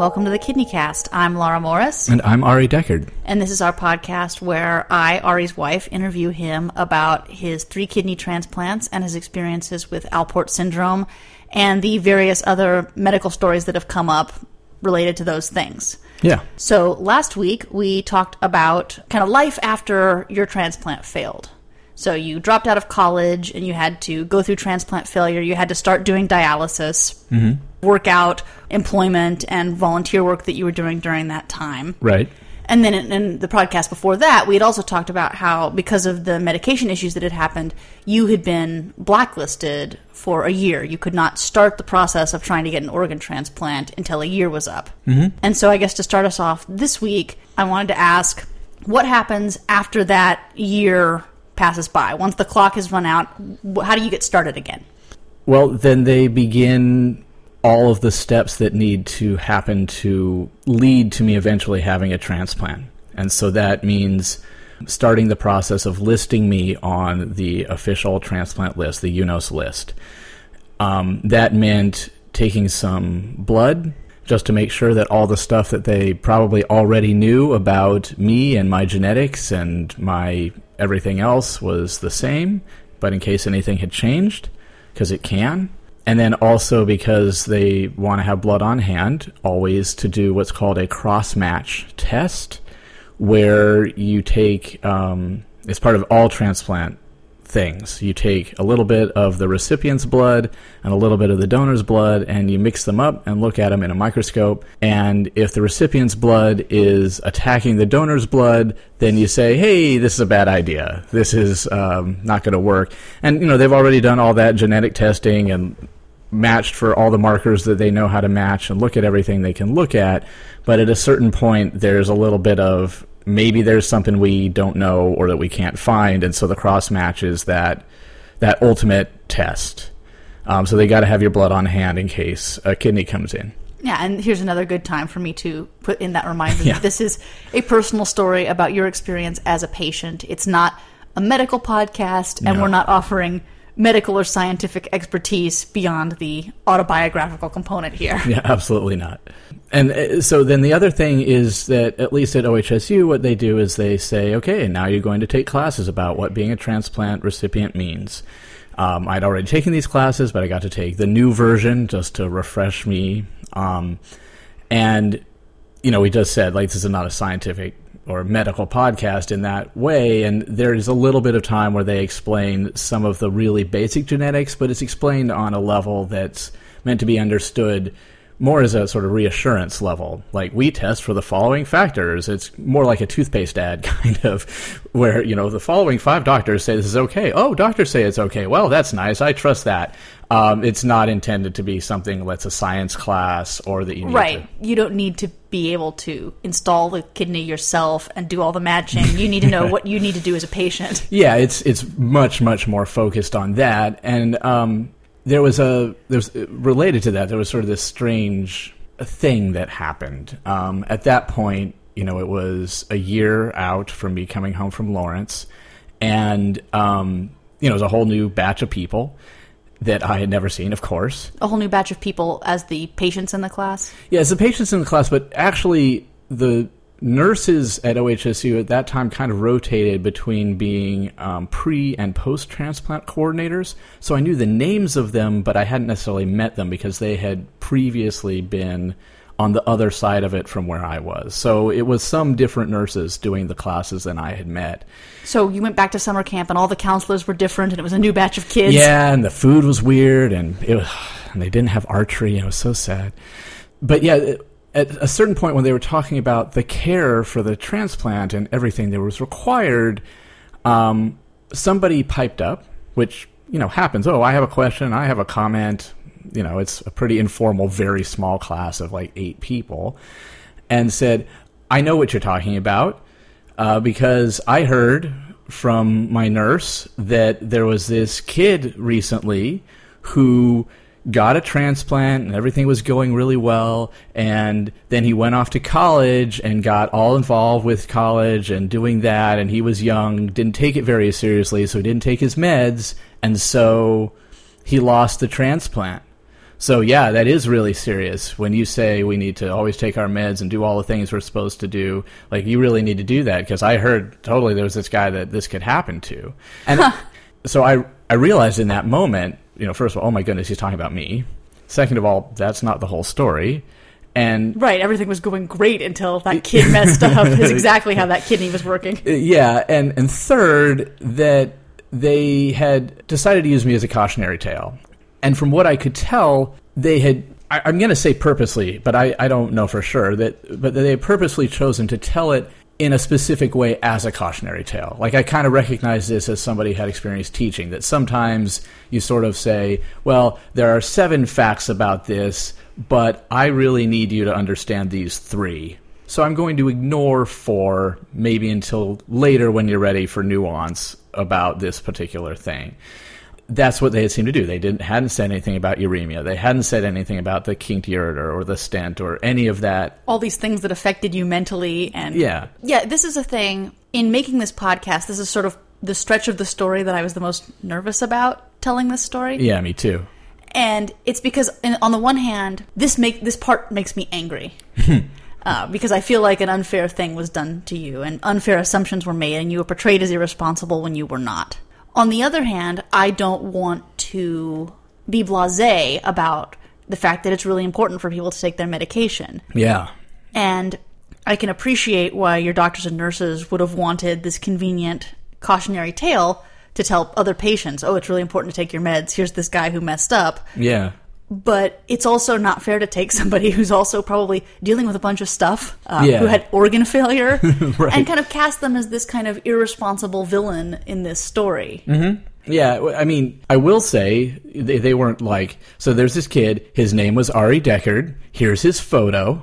Welcome to the Kidney Cast. I'm Larra Morris, And I'm Ari Deckard. and this is our podcast where I, Ari's wife, interview him about his three kidney transplants and his experiences with Alport syndrome and the various other medical stories that have come up related to those things. Yeah. So last week we talked about kind of life after your transplant failed. So you dropped out of college and you had to go through transplant failure. You had to start doing dialysis, work out employment and volunteer work that you were doing during that time. Right. And then in, in the podcast before that, we had also talked about how, because of the medication issues that had happened, you had been blacklisted for a year. You could not start the process of trying to get an organ transplant until a year was up. Mm-hmm. And so, I guess to start us off this week, I wanted to ask what happens after that year passes by? Once the clock has run out, how do you get started again? Well, then they begin all of the steps that need to happen to lead to me eventually having a transplant. And so that means starting the process of listing me on the official transplant list, the UNOS list. Um, that meant taking some blood just to make sure that all the stuff that they probably already knew about me and my genetics and my everything else was the same, but in case anything had changed, because it can. And then also because they want to have blood on hand, always to do what's called a cross match test, where you take, um, it's part of all transplant things. You take a little bit of the recipient's blood and a little bit of the donor's blood, and you mix them up and look at them in a microscope. And if the recipient's blood is attacking the donor's blood, then you say, "Hey, this is a bad idea. This is um, not going to work." And you know they've already done all that genetic testing and matched for all the markers that they know how to match and look at everything they can look at. But at a certain point, there's a little bit of maybe there's something we don't know or that we can't find, and so the cross match is that that ultimate test. Um, so they got to have your blood on hand in case a kidney comes in. Yeah, and here's another good time for me to put in that reminder Yeah. that this is a personal story about your experience as a patient. It's not a medical podcast, and No. we're not offering medical or scientific expertise beyond the autobiographical component here. Yeah, absolutely not. And uh, so then the other thing is that at least at OHSU, what they do is they say, okay, now you're going to take classes about what being a transplant recipient means. Um, I'd already taken these classes, but I got to take the new version just to refresh me. Um, and you know, we just said like this is not a scientific or medical podcast in that way, and there's a little bit of time where they explain some of the really basic genetics, but it's explained on a level that's meant to be understood more as a sort of reassurance level. Like we test for the following factors. It's more like a toothpaste ad kind of where, you know, the following five doctors say this is okay. Oh, doctors say it's okay. Well, that's nice. I trust that. Um, it's not intended to be something that's a science class or that you need Right. to You don't need to be able to install the kidney yourself and do all the matching. You need to know what you need to do as a patient. Yeah, it's it's much much more focused on that, and um, there was a there's related to that. There was sort of this strange thing that happened um, at that point. You know, it was a year out from me coming home from Lawrence, and um, you know, it was a whole new batch of people that I had never seen, of course. A whole new batch of people as the patients in the class. Yeah, it's the patients in the class, but actually the nurses at OHSU at that time kind of rotated between being um, pre and post transplant coordinators. So I knew the names of them, but I hadn't necessarily met them because they had previously been on the other side of it from where I was. So it was some different nurses doing the classes than I had met. So you went back to summer camp and all the counselors were different and it was a new batch of kids. Yeah, and the food was weird, and it was, and they didn't have archery, and it was so sad. But yeah, at a certain point when they were talking about the care for the transplant and everything that was required, um, somebody piped up, which you know happens. Oh, I have a question. I have a comment. You know, it's a pretty informal, very small class of like eight people, and said, "I know what you're talking about." uh, because I heard from my nurse that there was this kid recently who got a transplant and everything was going really well and then he went off to college and got all involved with college and doing that and he was young didn't take it very seriously so he didn't take his meds and so he lost the transplant So yeah, that is really serious. When you say we need to always take our meds and do all the things we're supposed to do, like you really need to do that because I heard totally there was this guy that this could happen to, and so I I realized in that moment, you know, first of all, oh my goodness, he's talking about me. Second of all, that's not the whole story. And Right, everything was going great until that kid messed up. Is exactly how that kidney was working. Uh, yeah, and and third that they had decided to use me as a cautionary tale, and from what I could tell, they had. I, I'm going to say purposely, but I, I don't know for sure that, but they had purposely chosen to tell it in a specific way as a cautionary tale. Like I kind of recognize this as somebody had experienced teaching that sometimes you sort of say, well, there are seven facts about this, but I really need you to understand these three. So I'm going to ignore four, maybe until later when you're ready for nuance about this particular thing. That's what they had seemed to do. They didn't hadn't said anything about uremia. They hadn't said anything about the kinked ureter or the stent or any of that. All these things that affected you mentally and Yeah. Yeah, this is a thing. In making this podcast, this is sort of the stretch of the story that I was the most nervous about telling this story. Yeah, me too. and it's because in, on the one hand this make this part makes me angry uh, because I feel like an unfair thing was done to you and unfair assumptions were made and you were portrayed as irresponsible when you were not. On the other hand, I don't want to be blasé about the fact that it's really important for people to take their medication. Yeah. And I can appreciate why your doctors and nurses would have wanted this convenient cautionary tale to tell other patients, oh, it's really important to take your meds. Here's this guy who messed up. Yeah. But it's also not fair to take somebody who's also probably dealing with a bunch of stuff, uh, Yeah. who had organ failure, Right. and kind of cast them as this kind of irresponsible villain in this story. Yeah, I mean, I will say they, they weren't like. So there's this kid. His name was Ari Deckard. Here's his photo.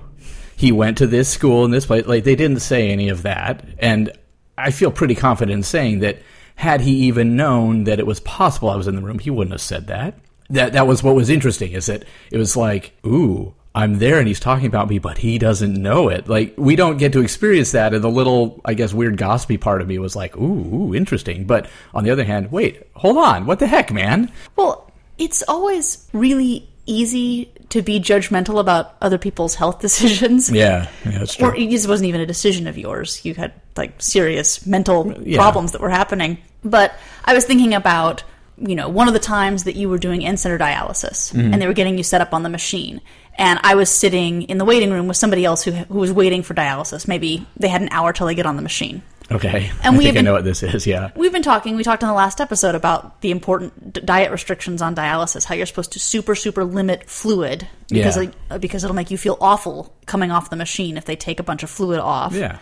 He went to this school in this place. Like they didn't say any of that, and I feel pretty confident in saying that had he even known that it was possible I was in the room, he wouldn't have said that. That that was what was interesting. Is that it was like, ooh. I'm there and he's talking about me, but he doesn't know it. Like, we don't get to experience that. And the little, I guess, weird gossipy part of me was like, ooh, ooh, interesting. But on the other hand, wait, hold on. What the heck, man? Well, it's always really easy to be judgmental about other people's health decisions. Yeah, yeah that's or it wasn't even a decision of yours. You had like serious mental Yeah. problems that were happening. But I was thinking about, you know, one of the times that you were doing in center dialysis Mm-hmm. and they were getting you set up on the machine. And I was sitting in the waiting room with somebody else who, who was waiting for dialysis. Maybe they had an hour till they get on the machine. Okay. And I we think I even- know what this is, yeah. We've been talking, we talked in the last episode about the important diet restrictions on dialysis, how you're supposed to super, super limit fluid because, Yeah. it- because it'll make you feel awful coming off the machine if they take a bunch of fluid off. Yeah.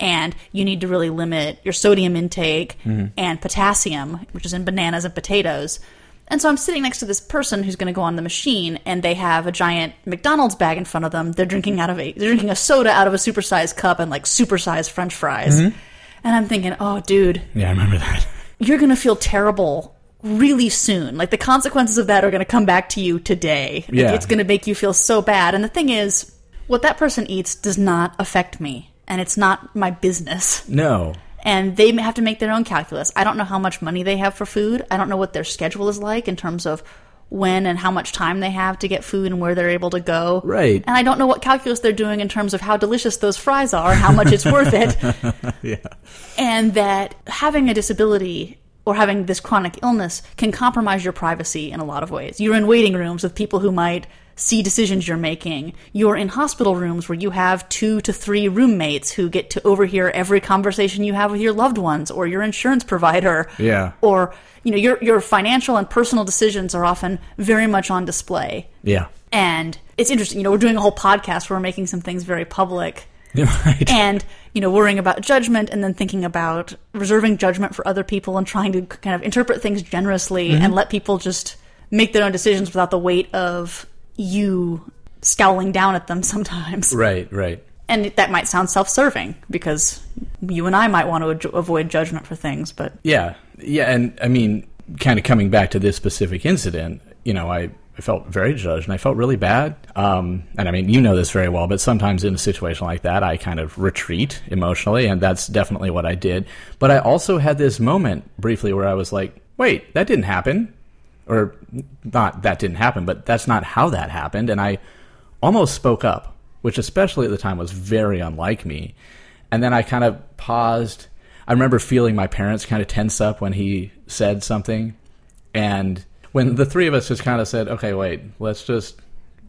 And you need to really limit your sodium intake mm-hmm. and potassium, which is in bananas and potatoes. And so I'm sitting next to this person who's going to go on the machine, and they have a giant McDonald's bag in front of them. They're drinking out of a they're drinking a soda out of a supersized cup and like supersized French fries. Mm-hmm. And I'm thinking, oh, dude, Yeah, I remember that. you're going to feel terrible really soon. Like the consequences of that are going to come back to you today. Like, Yeah. It's going to make you feel so bad. And the thing is, what that person eats does not affect me, and it's not my business. No. And they have to make their own calculus. I don't know how much money they have for food. I don't know what their schedule is like in terms of when and how much time they have to get food and where they're able to go. Right. And I don't know what calculus they're doing in terms of how delicious those fries are, and how much it's worth it Yeah. and that having a disability or having this chronic illness can compromise your privacy in a lot of ways. You're in waiting rooms with people who might see decisions you're making. You're in hospital rooms where you have two to three roommates who get to overhear every conversation you have with your loved ones or your insurance provider. Yeah. Or, you know, your your financial and personal decisions are often very much on display. Yeah. And it's interesting, you know, we're doing a whole podcast where we're making some things very public right. and you know worrying about judgment and then thinking about reserving judgment for other people and trying to kind of interpret things generously mm-hmm. and let people just make their own decisions without the weight of you scowling down at them sometimes Right, right. and that might sound self-serving because you and I might want to avoid judgment for things but Yeah, yeah, and I mean, kind of coming back to this specific incident, you know, I, I felt very judged and I felt really bad. Um, and I mean, you know this very well, but sometimes in a situation like that, I kind of retreat emotionally, and that's definitely what I did. But I also had this moment briefly where I was like, wait, that didn't happen. Or not that didn't happen, but that's not how that happened. And I almost spoke up, which especially at the time was very unlike me. And then I kind of paused. I remember feeling my parents kind of tense up when he said something. And when the three of us just kind of said, okay, wait, let's just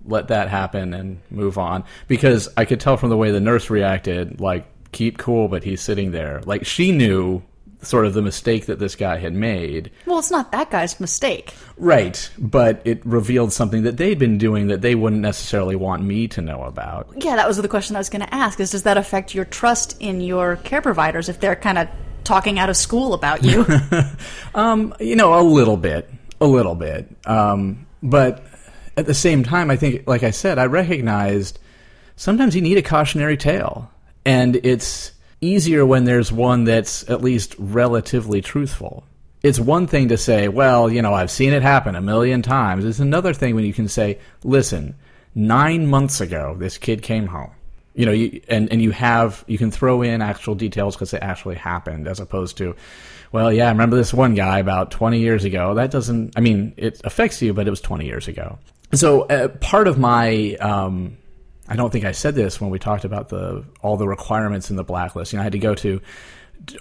let that happen and move on. Because I could tell from the way the nurse reacted, like, keep cool, but he's sitting there. Like, she knew sort of the mistake that this guy had made. Well, it's not that guy's mistake. Right, but it revealed something that they'd been doing that they wouldn't necessarily want me to know about. Yeah, that was the question I was going to ask is does that affect your trust in your care providers if they're kind of talking out of school about you? um, you know, a little bit. A little bit. Um, but at the same time, I think, like I said, I recognized sometimes you need a cautionary tale. And it's easier when there's one that's at least relatively truthful. It's one thing to say, well, you know, I've seen it happen a million times. It's another thing when you can say, listen, nine months ago, this kid came home. You know, you, and, and you have, you can throw in actual details because it actually happened as opposed to, well, yeah, I remember this one guy about 20 years ago. That doesn't, I mean, it affects you, but it was 20 years ago. So uh, part of my, um, I don't think I said this when we talked about the all the requirements in the blacklist. You know, I had to go to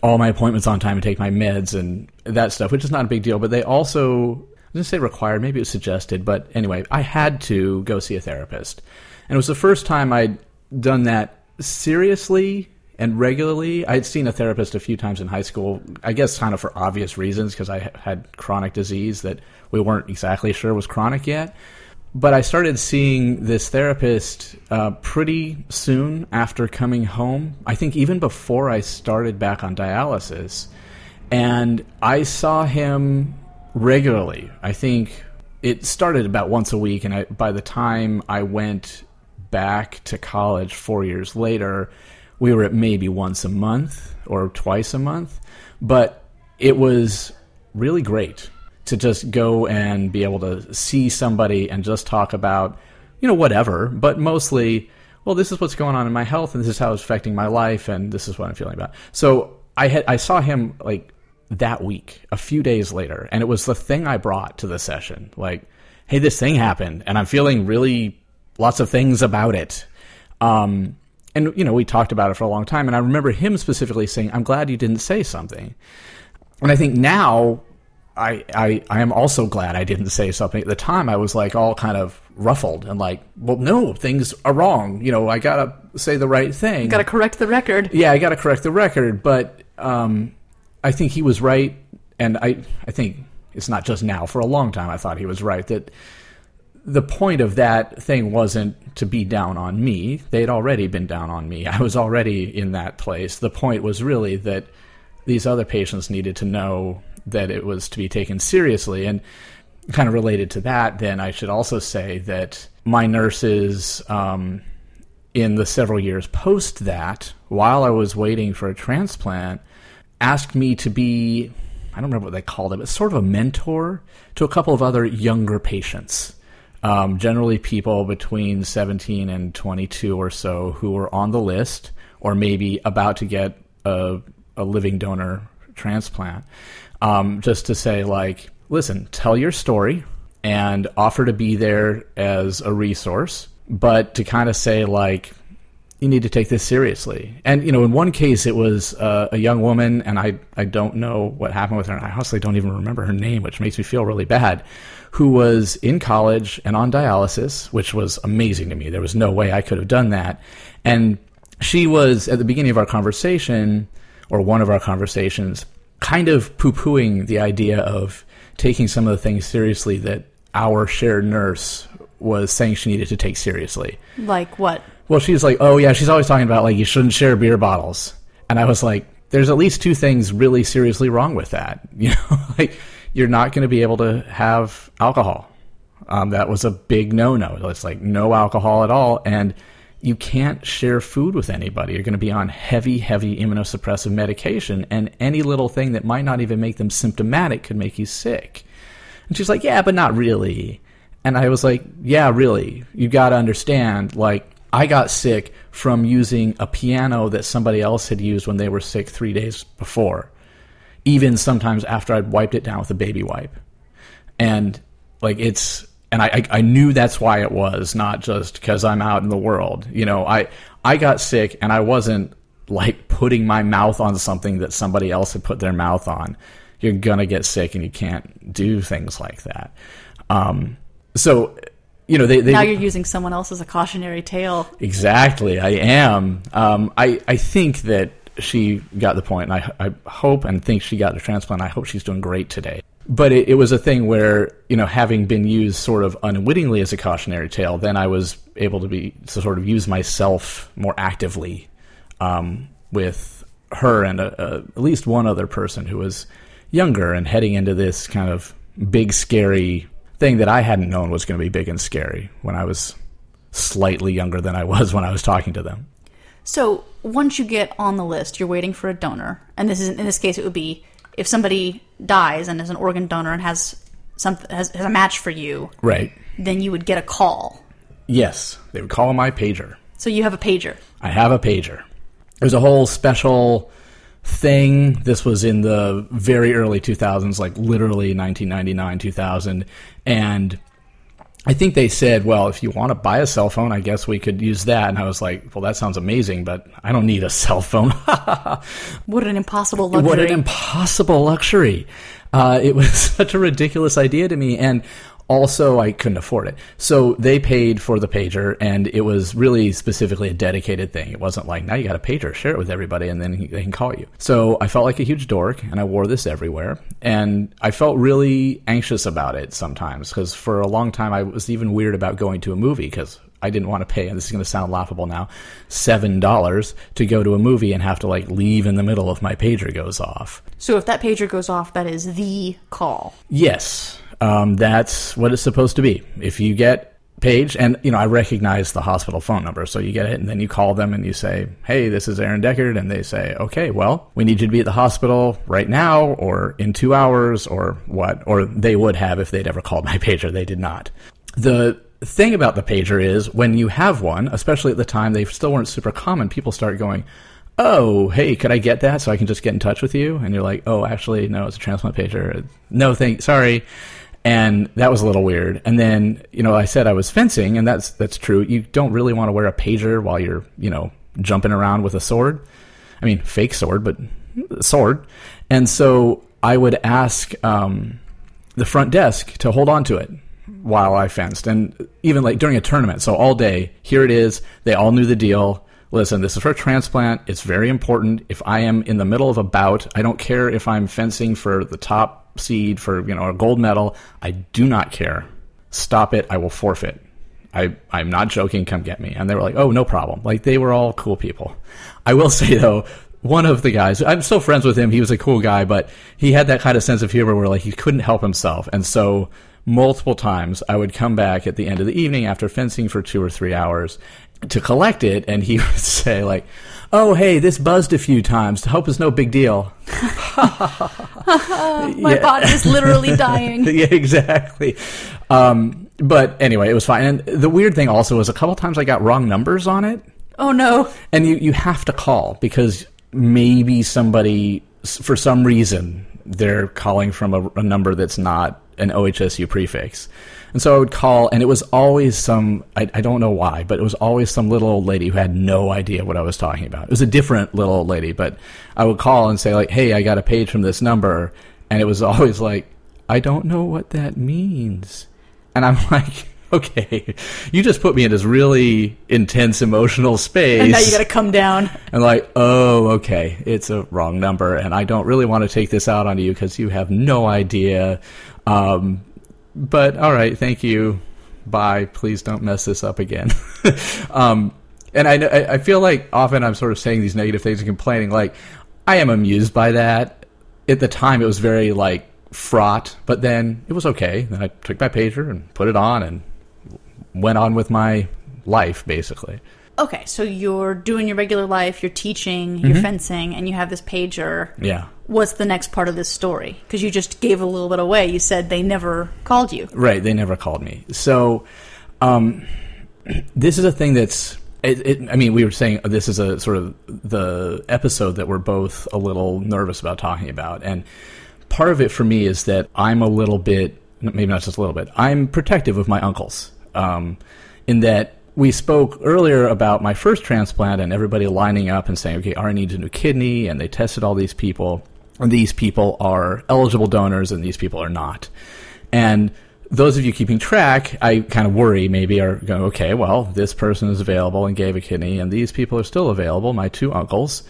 all my appointments on time and take my meds and that stuff, which is not a big deal. But they also I didn't say required, maybe it was suggested, but anyway, I had to go see a therapist, and it was the first time I'd done that seriously and regularly. I'd seen a therapist a few times in high school, I guess kind of for obvious reasons because I had chronic disease that we weren't exactly sure was chronic yet but I started seeing this therapist uh, pretty soon after coming home. I think even before I started back on dialysis. And I saw him regularly. I think it started about once a week. And I, by the time I went back to college four years later, we were at maybe once a month or twice a month. But it was really great to just go and be able to see somebody and just talk about, you know, whatever, but mostly, well, this is what's going on in my health and this is how it's affecting my life and this is what I'm feeling about. So I had I saw him like that week, a few days later, and it was the thing I brought to the session. Like, hey, this thing happened and I'm feeling really lots of things about it. Um, and you know, we talked about it for a long time and I remember him specifically saying, "I'm glad you didn't say something." And I think now I, I, I am also glad I didn't say something. At the time, I was like all kind of ruffled and like, well, no, things are wrong. You know, I gotta say the right thing. Gotta correct the record. Yeah, I gotta correct the record. But um, I think he was right, and I, I think it's not just now. For a long time, I thought he was right that the point of that thing wasn't to be down on me. They'd already been down on me. I was already in that place. The point was really that these other patients needed to know that it was to be taken seriously. And kind of related to that, then I should also say that my nurses, um, in the several years post that, while I was waiting for a transplant, asked me to be I don't remember what they called it, but sort of a mentor to a couple of other younger patients. Um, generally, people between 17 and 22 or so who were on the list or maybe about to get a, a living donor transplant um, just to say like, listen, tell your story and offer to be there as a resource, but to kind of say like, you need to take this seriously. And you know, in one case, it was uh, a young woman, and I I don't know what happened with her. And I honestly don't even remember her name, which makes me feel really bad. Who was in college and on dialysis, which was amazing to me. There was no way I could have done that. And she was at the beginning of our conversation, or one of our conversations, kind of poo pooing the idea of taking some of the things seriously that our shared nurse was saying she needed to take seriously. Like what? Well, she's like, oh, yeah, she's always talking about like you shouldn't share beer bottles. And I was like, there's at least two things really seriously wrong with that. You know, like you're not going to be able to have alcohol. Um, that was a big no no. It's like no alcohol at all. And you can't share food with anybody. You're going to be on heavy, heavy immunosuppressive medication, and any little thing that might not even make them symptomatic could make you sick. And she's like, Yeah, but not really. And I was like, Yeah, really. You've got to understand, like, I got sick from using a piano that somebody else had used when they were sick three days before, even sometimes after I'd wiped it down with a baby wipe. And Like it's, and I, I, knew that's why it was, not just because I'm out in the world. You know, I, I got sick and I wasn't like putting my mouth on something that somebody else had put their mouth on. You're gonna get sick and you can't do things like that. Um, so, you know, they, they now you're using someone else as a cautionary tale. Exactly, I am. Um, I I think that she got the point, and I I hope and think she got the transplant. I hope she's doing great today. But it, it was a thing where you know, having been used sort of unwittingly as a cautionary tale, then I was able to be to sort of use myself more actively um, with her and a, a, at least one other person who was younger and heading into this kind of big scary thing that I hadn't known was going to be big and scary when I was slightly younger than I was when I was talking to them. So once you get on the list, you're waiting for a donor, and this is in this case it would be if somebody dies and is an organ donor and has some has, has a match for you, right? Then you would get a call. Yes, they would call my pager. So you have a pager. I have a pager. There's a whole special thing. This was in the very early 2000s, like literally 1999, 2000. And I think they said, well, if you want to buy a cell phone, I guess we could use that. And I was like, well, that sounds amazing, but I don't need a cell phone. what an impossible luxury. What an impossible luxury. Uh, it was such a ridiculous idea to me. And also, I couldn't afford it. So they paid for the pager, and it was really specifically a dedicated thing. It wasn't like, now you got a pager, share it with everybody, and then they can call you. So I felt like a huge dork, and I wore this everywhere. And I felt really anxious about it sometimes, because for a long time I was even weird about going to a movie, because I didn't want to pay, and this is going to sound laughable now, seven dollars to go to a movie and have to like leave in the middle if my pager goes off. So if that pager goes off, that is the call. Yes, um, that's what it's supposed to be. If you get page and you know i recognize the hospital phone number so you get it and then you call them and you say hey this is aaron deckard and they say okay well we need you to be at the hospital right now or in two hours or what or they would have if they'd ever called my pager they did not the thing about the pager is when you have one especially at the time they still weren't super common people start going oh, hey, could I get that so I can just get in touch with you? And you're like, oh, actually, no, it's a transplant pager. No, thank, sorry and that was a little weird. And then, you know, I said I was fencing, and that's that's true. You don't really want to wear a pager while you're, you know, jumping around with a sword. I mean, fake sword, but sword. And so I would ask um, the front desk to hold on to it while I fenced, and even like during a tournament. So all day, here it is. They all knew the deal. Listen, this is for a transplant. It's very important. If I am in the middle of a bout, I don't care if I'm fencing for the top seed for you know a gold medal. I do not care. Stop it. I will forfeit. I, I'm not joking. Come get me. And they were like, oh, no problem. Like they were all cool people. I will say though, one of the guys, I'm still friends with him. He was a cool guy, but he had that kind of sense of humor where like he couldn't help himself. And so multiple times I would come back at the end of the evening after fencing for two or three hours to collect it. And he would say like, oh, hey, this buzzed a few times. Hope it's no big deal. My yeah. body is literally dying. yeah, exactly. Um, but anyway, it was fine. And the weird thing also was a couple times I got wrong numbers on it. Oh no! And you you have to call because maybe somebody for some reason they're calling from a, a number that's not an OHSU prefix. And so I would call, and it was always some, I, I, don't know why, but it was always some little old lady who had no idea what I was talking about. It was a different little old lady, but I would call and say, like, hey, I got a page from this number. And it was always like, I don't know what that means. And I'm like, okay, you just put me in this really intense emotional space. And now you got to come down. And like, oh, okay, it's a wrong number, and I don't really want to take this out on you because you have no idea. Um, but all right, thank you. Bye. Please don't mess this up again. um, and I, I feel like often I'm sort of saying these negative things and complaining. Like I am amused by that. At the time, it was very like fraught, but then it was okay. Then I took my pager and put it on and went on with my life, basically. Okay, so you're doing your regular life, you're teaching, you're mm-hmm. fencing, and you have this pager. Yeah what's the next part of this story? Because you just gave a little bit away. You said they never called you. Right, they never called me. So, um, this is a thing that's. It, it, I mean, we were saying this is a sort of the episode that we're both a little nervous about talking about, and part of it for me is that I'm a little bit maybe not just a little bit. I'm protective of my uncles, um, in that we spoke earlier about my first transplant and everybody lining up and saying, okay, Ari needs a new kidney, and they tested all these people, and these people are eligible donors, and these people are not. And those of you keeping track, I kind of worry maybe are going, okay, well, this person is available and gave a kidney, and these people are still available, my two uncles.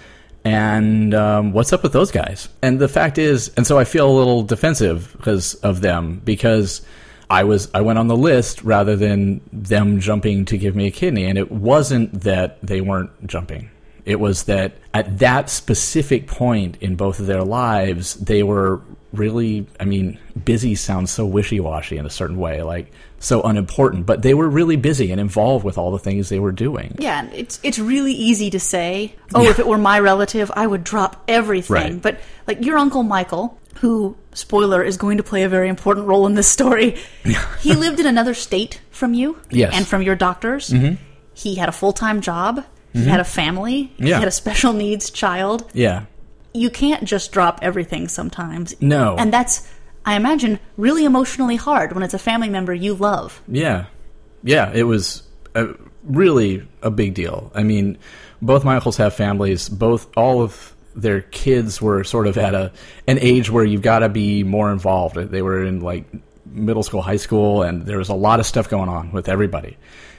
And um, what's up with those guys? And the fact is, and so I feel a little defensive because of them because I was I went on the list rather than them jumping to give me a kidney, and it wasn't that they weren't jumping. It was that at that specific point in both of their lives, they were really, I mean, busy sounds so wishy washy in a certain way, like so unimportant, but they were really busy and involved with all the things they were doing. Yeah, it's it's really easy to say, oh, yeah. if it were my relative, I would drop everything. Right. But like your uncle Michael, who spoiler is going to play a very important role in this story, he lived in another state from you, yes. and from your doctors. Mm-hmm. He had a full time job. He mm-hmm. had a family. Yeah. He had a special needs child. Yeah you can't just drop everything sometimes. No. And that's, I imagine, really emotionally hard when it's a family member you love. Yeah. Yeah, it was a, really a big deal. I mean, both my uncles have families, both, all of their kids were sort of at a an age where you've got to be more involved. They were in like middle school, high school, and there was a lot of stuff going on with everybody.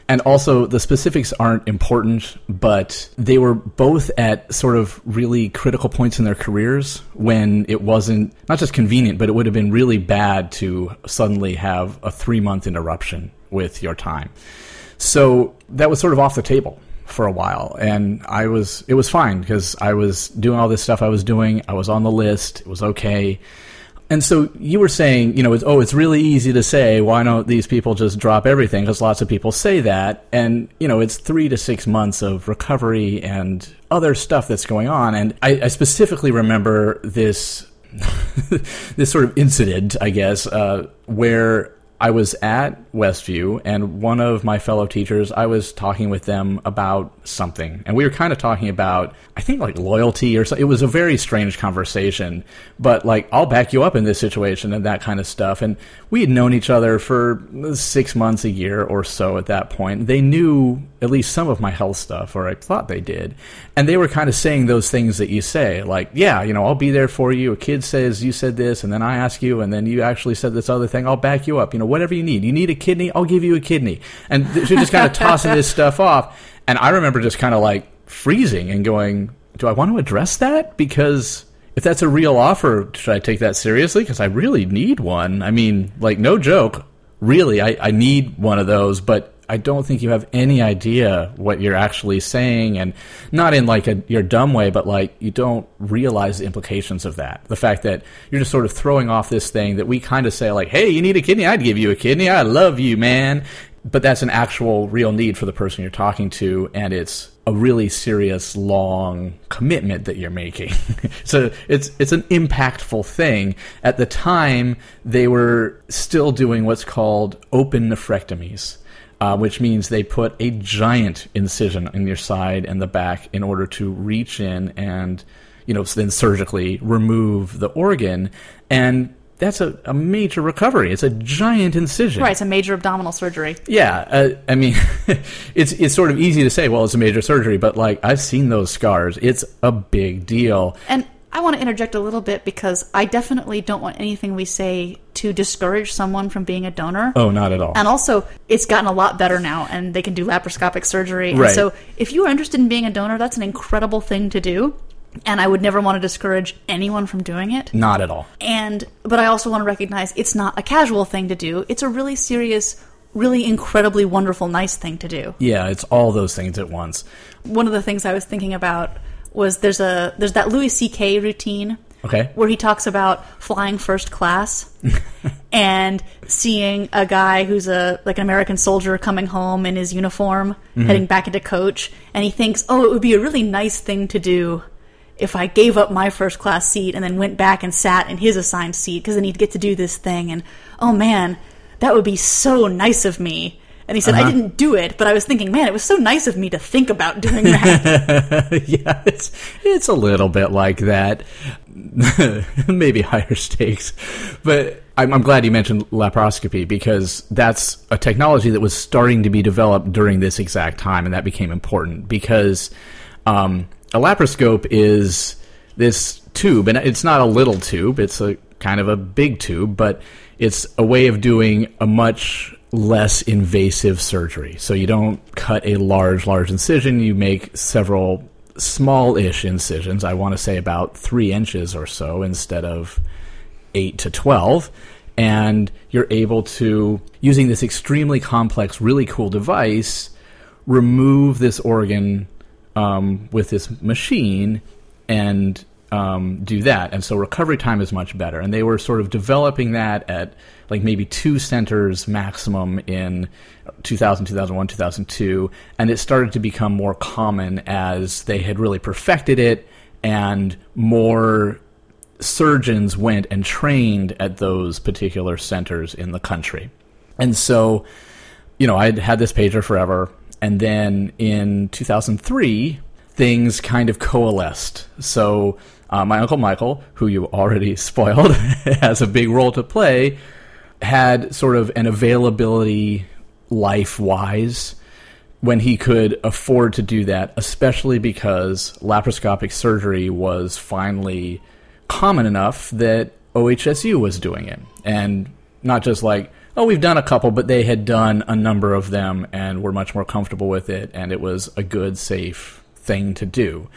And also, the specifics aren't important, but they were both at sort of really critical points in their careers when it wasn't not just convenient, but it would have been really bad to suddenly have a three month interruption with your time. So that was sort of off the table for a while and I was it was fine because I was doing all this stuff I was doing I was on the list it was okay and so you were saying, you know, it's, oh, it's really easy to say, why don't these people just drop everything? Because lots of people say that. And, you know, it's three to six months of recovery and other stuff that's going on. And I, I specifically remember this, this sort of incident, I guess, uh, where I was at Westview, and one of my fellow teachers, I was talking with them about something, and we were kind of talking about, I think, like loyalty or something. It was a very strange conversation, but like, I'll back you up in this situation and that kind of stuff. And we had known each other for six months, a year or so at that point. They knew at least some of my health stuff, or I thought they did. And they were kind of saying those things that you say, like, yeah, you know, I'll be there for you. A kid says you said this, and then I ask you, and then you actually said this other thing. I'll back you up. You know, whatever you need. You need a kidney? I'll give you a kidney. And she's just kind of tossing this stuff off. And I remember just kind of like freezing and going, do I want to address that? Because if that's a real offer, should I take that seriously? Because I really need one. I mean, like, no joke. Really, I, I need one of those, but I don't think you have any idea what you're actually saying, and not in like a your dumb way, but like you don't realize the implications of that. The fact that you're just sort of throwing off this thing that we kind of say like, "Hey, you need a kidney? I'd give you a kidney. I love you, man." But that's an actual real need for the person you're talking to, and it's a really serious, long commitment that you're making. so it's it's an impactful thing. At the time, they were still doing what's called open nephrectomies uh, which means they put a giant incision in your side and the back in order to reach in and, you know, then surgically remove the organ. And that's a, a major recovery. It's a giant incision. Right, it's a major abdominal surgery. Yeah, uh, I mean, it's it's sort of easy to say, well, it's a major surgery, but like I've seen those scars. It's a big deal. And I want to interject a little bit because I definitely don't want anything we say to discourage someone from being a donor. Oh, not at all. And also, it's gotten a lot better now, and they can do laparoscopic surgery. Right. And so, if you are interested in being a donor, that's an incredible thing to do. And I would never want to discourage anyone from doing it. Not at all. And, but I also want to recognize it's not a casual thing to do. It's a really serious, really incredibly wonderful, nice thing to do. Yeah, it's all those things at once. One of the things I was thinking about was there's a there's that Louis C.K. routine Okay. where he talks about flying first class and seeing a guy who's a like an American soldier coming home in his uniform, mm-hmm. heading back into coach, and he thinks, "Oh, it would be a really nice thing to do if I gave up my first class seat and then went back and sat in his assigned seat because then he'd get to do this thing and oh man, that would be so nice of me." And he said, Uh-huh. I didn't do it, but I was thinking, man, it was so nice of me to think about doing that. yeah, it's it's a little bit like that. Maybe higher stakes, but I'm, I'm glad you mentioned laparoscopy because that's a technology that was starting to be developed during this exact time, and that became important because um, a laparoscope is this tube, and it's not a little tube; it's a kind of a big tube, but it's a way of doing a much less invasive surgery. So you don't cut a large, large incision; you make several small-ish incisions. I want to say about three inches or so instead of eight to twelve. And you're able to, using this extremely complex, really cool device, remove this organ um, with this machine and um, do that. And so recovery time is much better. And they were sort of developing that at like maybe two centers maximum in 2000, 2001, 2002. And it started to become more common as they had really perfected it and more surgeons went and trained at those particular centers in the country. And so, you know, I'd had this pager forever. And then in 2003, things kind of coalesced. So, uh, my uncle Michael, who you already spoiled, has a big role to play, had sort of an availability life wise when he could afford to do that, especially because laparoscopic surgery was finally common enough that OHSU was doing it. And not just like, oh, we've done a couple, but they had done a number of them and were much more comfortable with it, and it was a good, safe thing to do.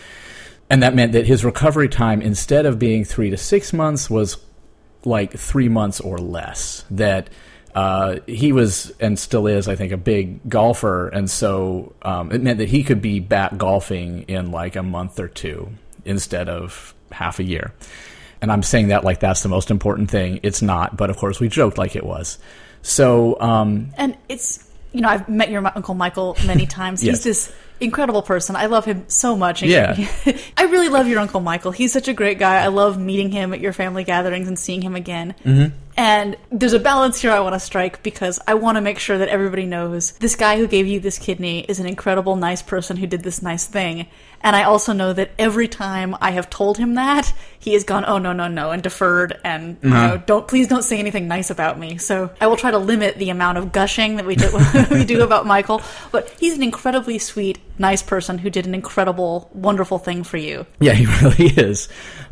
And that meant that his recovery time, instead of being three to six months, was like three months or less. That uh, he was and still is, I think, a big golfer, and so um, it meant that he could be back golfing in like a month or two instead of half a year. And I'm saying that like that's the most important thing. It's not, but of course we joked like it was. So, um, and it's you know I've met your uncle Michael many times. Yes. He's this incredible person. I love him so much. Yeah. I really love your uncle Michael. He's such a great guy. I love meeting him at your family gatherings and seeing him again. Mm-hmm. And there's a balance here I want to strike because I want to make sure that everybody knows this guy who gave you this kidney is an incredible, nice person who did this nice thing. And I also know that every time I have told him that, he has gone, oh, no, no, no, and deferred and, you Uh-huh. know, don't, please don't say anything nice about me. So I will try to limit the amount of gushing that we do, we do about Michael. But he's an incredibly sweet, nice person who did an incredible, wonderful thing for you. Yeah, he really is.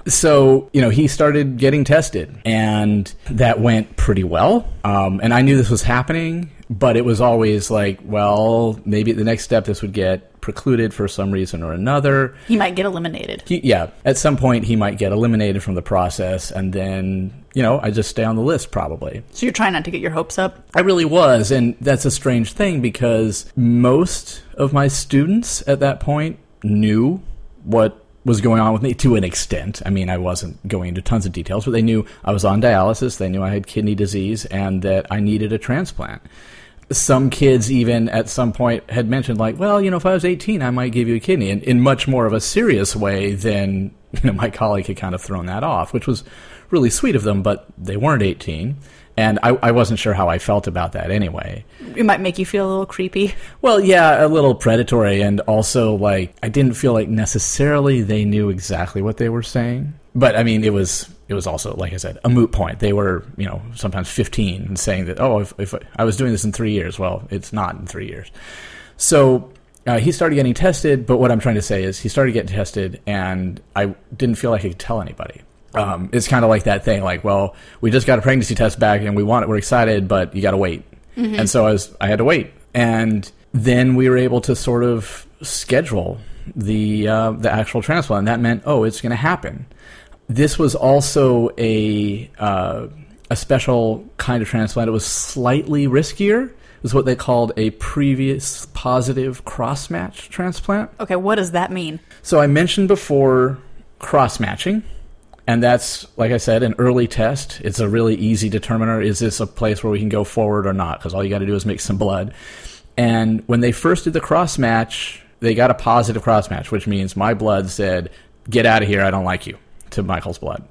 So, you know, he started getting tested, and that went pretty well. Um, and I knew this was happening, but it was always like, well, maybe the next step this would get precluded for some reason or another. He might get eliminated. He, yeah, at some point he might get eliminated from the process, and then, you know, I just stay on the list probably. So you're trying not to get your hopes up. I really was, and that's a strange thing because most of my students at that point knew what was going on with me to an extent. I mean, I wasn't going into tons of details, but they knew I was on dialysis, they knew I had kidney disease, and that I needed a transplant. Some kids, even at some point, had mentioned, like, well, you know, if I was 18, I might give you a kidney, and in much more of a serious way than you know, my colleague had kind of thrown that off, which was really sweet of them, but they weren't 18. And I, I wasn't sure how I felt about that anyway. It might make you feel a little creepy. Well, yeah, a little predatory, and also like I didn't feel like necessarily they knew exactly what they were saying. But I mean, it was it was also like I said, a moot point. They were you know sometimes fifteen and saying that oh, if, if I was doing this in three years, well, it's not in three years. So uh, he started getting tested. But what I'm trying to say is he started getting tested, and I didn't feel like I could tell anybody. Um, it's kind of like that thing, like, well, we just got a pregnancy test back, and we want it, we're excited, but you got to wait. And so I was, I had to wait, and then we were able to sort of schedule the uh, the actual transplant. And that meant, oh, it's going to happen. This was also a uh, a special kind of transplant. It was slightly riskier. It was what they called a previous positive cross match transplant. Okay, what does that mean? So I mentioned before cross matching, and that's like I said, an early test. It's a really easy determiner. Is this a place where we can go forward or not? Because all you got to do is mix some blood. And when they first did the cross match, they got a positive cross match, which means my blood said, "Get out of here! I don't like you." To Michael's blood,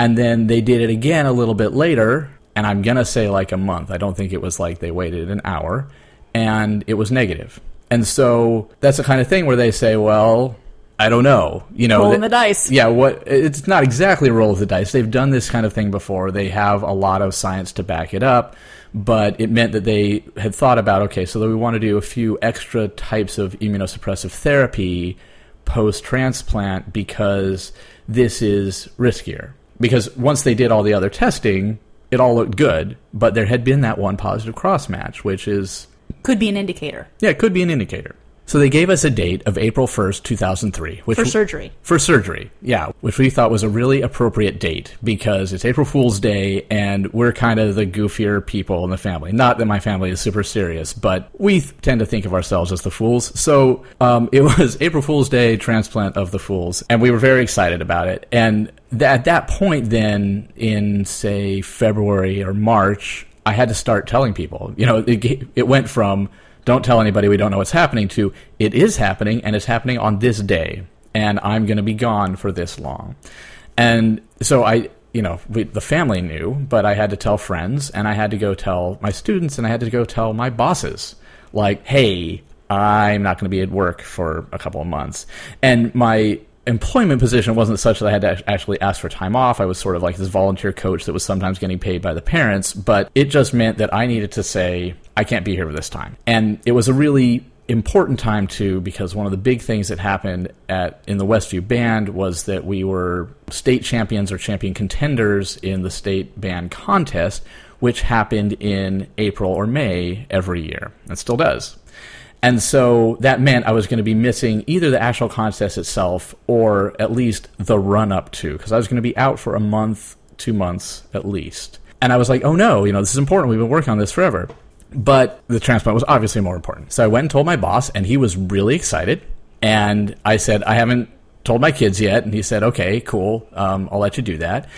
and then they did it again a little bit later, and I'm gonna say like a month. I don't think it was like they waited an hour, and it was negative. And so that's the kind of thing where they say, well, I don't know. You know, Rolling the dice. Yeah, what? It's not exactly a roll of the dice. They've done this kind of thing before. They have a lot of science to back it up, but it meant that they had thought about okay, so that we want to do a few extra types of immunosuppressive therapy post transplant because this is riskier. Because once they did all the other testing, it all looked good, but there had been that one positive cross match, which is Could be an indicator yeah, it could be an indicator. So they gave us a date of April 1st, 2003, which for surgery. for surgery, yeah, which we thought was a really appropriate date because it's April Fool's Day and we're kind of the goofier people in the family. Not that my family is super serious, but we th- tend to think of ourselves as the fools. So um, it was April Fool's Day transplant of the fools, and we were very excited about it. And th- at that point, then in say February or March, I had to start telling people. You know, it, it went from don't tell anybody we don't know what's happening to. It is happening and it's happening on this day and i'm going to be gone for this long. And so i you know we, the family knew but i had to tell friends and i had to go tell my students and i had to go tell my bosses. Like hey i'm not going to be at work for a couple of months. And my employment position wasn't such that I had to actually ask for time off. I was sort of like this volunteer coach that was sometimes getting paid by the parents, but it just meant that I needed to say, I can't be here for this time. And it was a really important time too because one of the big things that happened at in the Westview band was that we were state champions or champion contenders in the state band contest which happened in April or May every year. It still does. And so that meant I was going to be missing either the actual contest itself or at least the run up to, because I was going to be out for a month, two months at least. And I was like, oh no, you know, this is important. We've been working on this forever. But the transplant was obviously more important. So I went and told my boss, and he was really excited. And I said, I haven't told my kids yet. And he said, okay, cool. Um, I'll let you do that.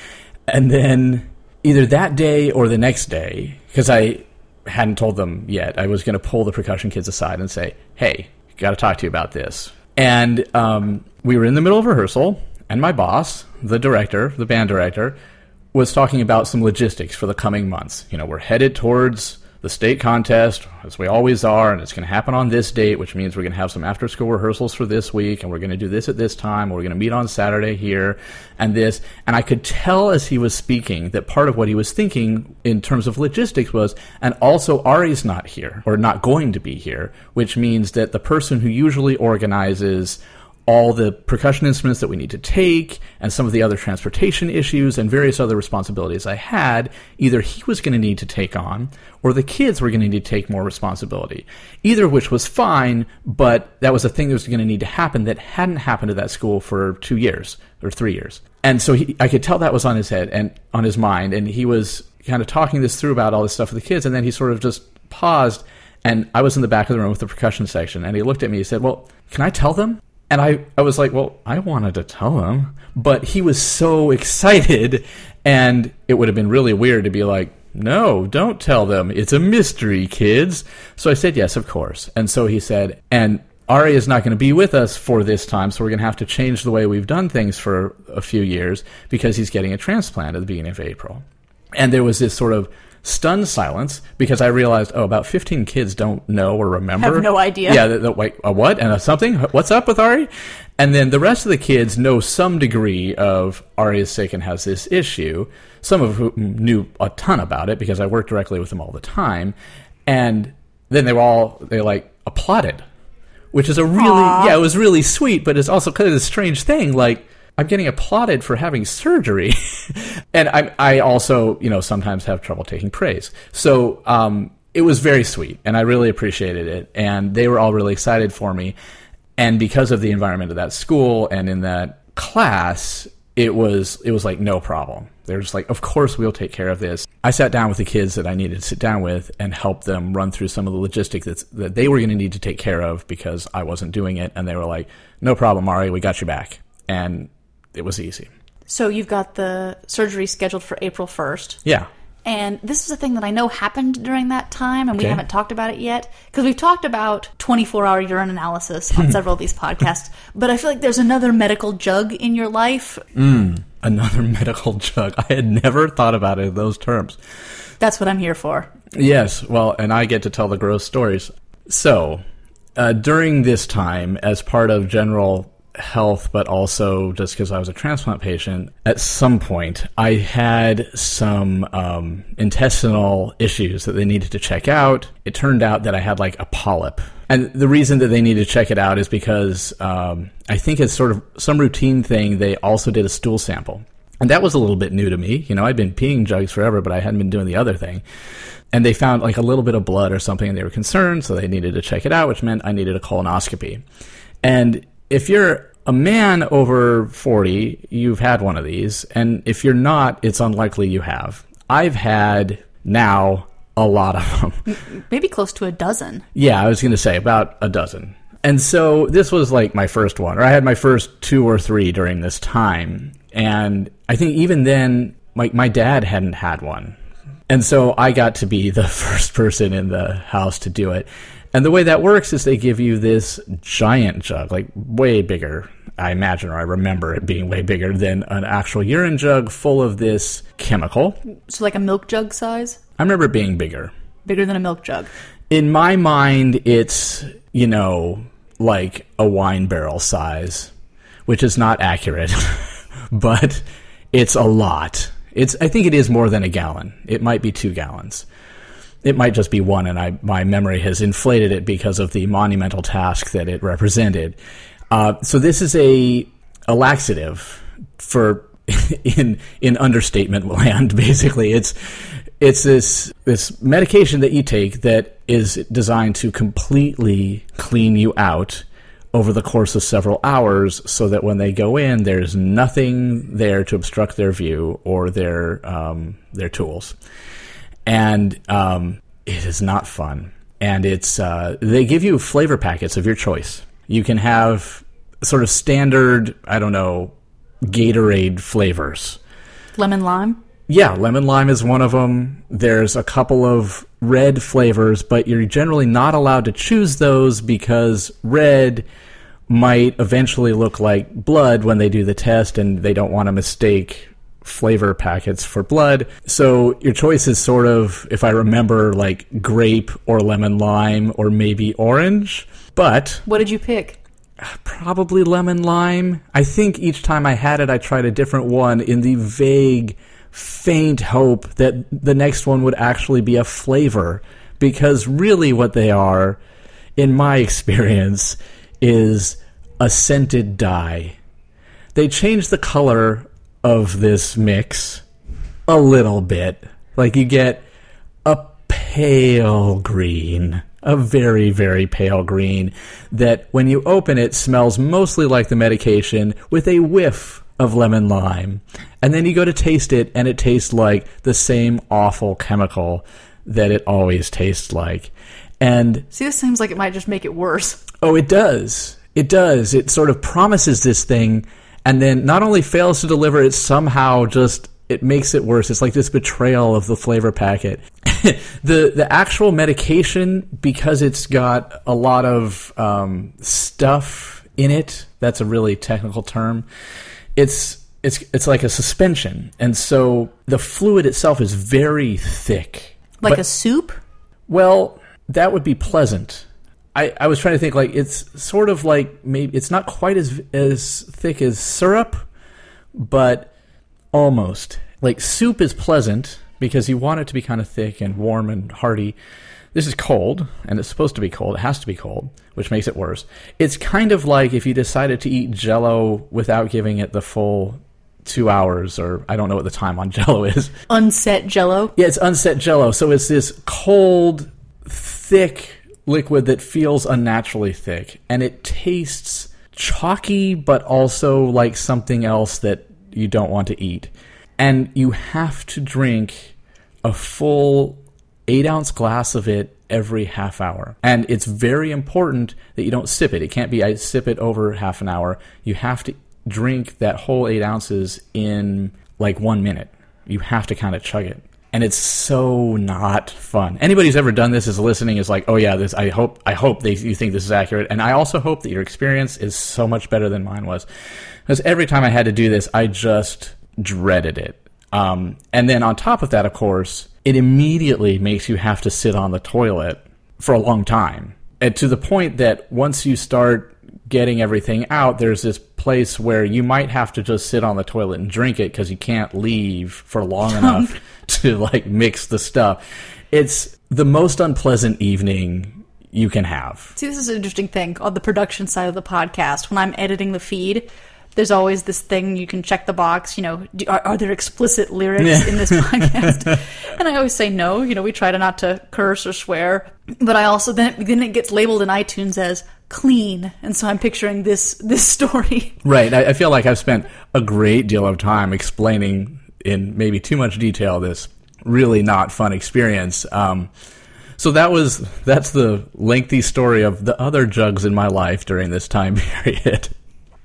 And then either that day or the next day, because I hadn't told them yet. I was going to pull the percussion kids aside and say, "Hey, got to talk to you about this." And um, we were in the middle of rehearsal, and my boss, the director, the band director, was talking about some logistics for the coming months. You know, we're headed towards the state contest, as we always are, and it's going to happen on this date, which means we're going to have some after school rehearsals for this week, and we're going to do this at this time, we're going to meet on Saturday here, and this. And I could tell as he was speaking that part of what he was thinking in terms of logistics was, and also Ari's not here, or not going to be here, which means that the person who usually organizes all the percussion instruments that we need to take and some of the other transportation issues and various other responsibilities I had, either he was going to need to take on or the kids were going to need to take more responsibility. Either of which was fine, but that was a thing that was going to need to happen that hadn't happened at that school for two years or three years. And so he, I could tell that was on his head and on his mind. And he was kind of talking this through about all this stuff with the kids. And then he sort of just paused. And I was in the back of the room with the percussion section. And he looked at me. He said, Well, can I tell them? And I, I was like, well, I wanted to tell him, but he was so excited, and it would have been really weird to be like, no, don't tell them. It's a mystery, kids. So I said, yes, of course. And so he said, and Ari is not going to be with us for this time, so we're going to have to change the way we've done things for a few years because he's getting a transplant at the beginning of April. And there was this sort of stunned silence because I realized, oh, about 15 kids don't know or remember. Have no idea. Yeah, the, the, wait, a what and a something? What's up with Ari? And then the rest of the kids know some degree of Ari is sick and has this issue. Some of whom knew a ton about it because I worked directly with them all the time. And then they were all, they like applauded, which is a really, Aw. yeah, it was really sweet, but it's also kind of a strange thing. Like, I'm getting applauded for having surgery, and I, I also, you know, sometimes have trouble taking praise. So um, it was very sweet, and I really appreciated it. And they were all really excited for me. And because of the environment of that school and in that class, it was it was like no problem. They're just like, of course we'll take care of this. I sat down with the kids that I needed to sit down with and help them run through some of the logistics that's, that they were going to need to take care of because I wasn't doing it. And they were like, no problem, Ari, we got you back. And it was easy. So you've got the surgery scheduled for April 1st. Yeah. And this is a thing that I know happened during that time, and we haven't talked about it yet. Because we've talked about 24 hour urine analysis on several of these podcasts. But I feel like there's another medical jug in your life. Another medical jug. I had never thought about it in those terms. That's what I'm here for. Yes, well, and I get to tell the gross stories. So, uh, during this time, as part of general health, but also just because I was a transplant patient, at some point I had some um, intestinal issues that they needed to check out. It turned out that I had like a polyp. And the reason that they needed to check it out is because um, I think it's sort of some routine thing. They also did a stool sample. And that was a little bit new to me. You know, I'd been peeing jugs forever, but I hadn't been doing the other thing. And they found like a little bit of blood or something and they were concerned, so they needed to check it out, which meant I needed a colonoscopy. And if you're a man over 40, you've had one of these. And if you're not, it's unlikely you have. I've had now a lot of them. Maybe close to a dozen. Yeah, I was going to say about a dozen. And so this was like my first one, or I had my first two or three during this time. And I think even then, my, my dad hadn't had one. And so I got to be the first person in the house to do it. And the way that works is they give you this giant jug, like way bigger, I imagine, or I remember it being way bigger than an actual urine jug full of this chemical. So, like a milk jug size? I remember it being bigger. Bigger than a milk jug. In my mind, it's, you know, like a wine barrel size, which is not accurate, but it's a lot. It's, I think it is more than a gallon. It might be two gallons it might just be one, and I my memory has inflated it because of the monumental task that it represented. Uh, so this is a a laxative for in in understatement land. Basically, it's it's this this medication that you take that is designed to completely clean you out over the course of several hours so that when they go in there's nothing there to obstruct their view or their um, their tools and um, it is not fun. And it's uh, they give you flavor packets of your choice. You can have sort of standard, I don't know, Gatorade flavors. Lemon lime. Yeah, lemon lime is one of them. There's a couple of red flavors, but you're generally not allowed to choose those because red might eventually look like blood when they do the test and they don't want to mistake flavor packets for blood. So your choice is sort of, if I remember, like grape or lemon lime or maybe orange. But what did you pick? Probably lemon lime. I think each time I had it, I tried a different one in the vague, faint hope that the next one would actually be a flavor. Because really, what they are, in my experience, is a scented dye. They change the color of this mix a little bit. Like you get a pale green, a very, very pale green that when you open it smells mostly like the medication with a whiff of lemon lime. And then you go to taste it and it tastes like the same awful chemical that it always tastes like. And see, this seems like it might just make it worse. Oh, it does. It does. It sort of promises this thing and then not only fails to deliver, it somehow just it makes it worse. It's like this betrayal of the flavor packet. the the actual medication because it's got a lot of um, stuff in it. That's a really technical term. It's it's it's like a suspension, and so the fluid itself is very thick, like but, a soup. Well, that would be pleasant I, I was trying to think like it's sort of like maybe it's not quite as as thick as syrup, but almost. Like soup is pleasant because you want it to be kind of thick and warm and hearty. This is cold, and it's supposed to be cold. It has to be cold, which makes it worse. It's kind of like if you decided to eat Jello without giving it the full two hours, or I don't know what the time on Jello is. Unset Jello. Yeah, it's unset Jello. So it's this cold, thick liquid that feels unnaturally thick and it tastes chalky but also like something else that you don't want to eat. And you have to drink a full eight ounce glass of it every half hour. And it's very important that you don't sip it. It can't be I sip it over half an hour. You have to drink that whole eight ounces in like one minute. You have to kind of chug it and it's so not fun. Anybody who's ever done this is listening is like, oh yeah, this. I hope I hope they, you think this is accurate, and I also hope that your experience is so much better than mine was, because every time I had to do this, I just dreaded it. Um, and then on top of that, of course, it immediately makes you have to sit on the toilet for a long time, and to the point that once you start getting everything out, there's this place where you might have to just sit on the toilet and drink it because you can't leave for long enough to like mix the stuff. It's the most unpleasant evening you can have. See, this is an interesting thing on the production side of the podcast. When I'm editing the feed, there's always this thing you can check the box. You know, do, are, are there explicit lyrics Yeah. in this podcast? and I always say no. You know, we try to not to curse or swear. But I also then then it gets labeled in iTunes as clean, and so I'm picturing this this story. Right. I, I feel like I've spent a great deal of time explaining in maybe too much detail this really not fun experience. Um, so that was that's the lengthy story of the other jugs in my life during this time period.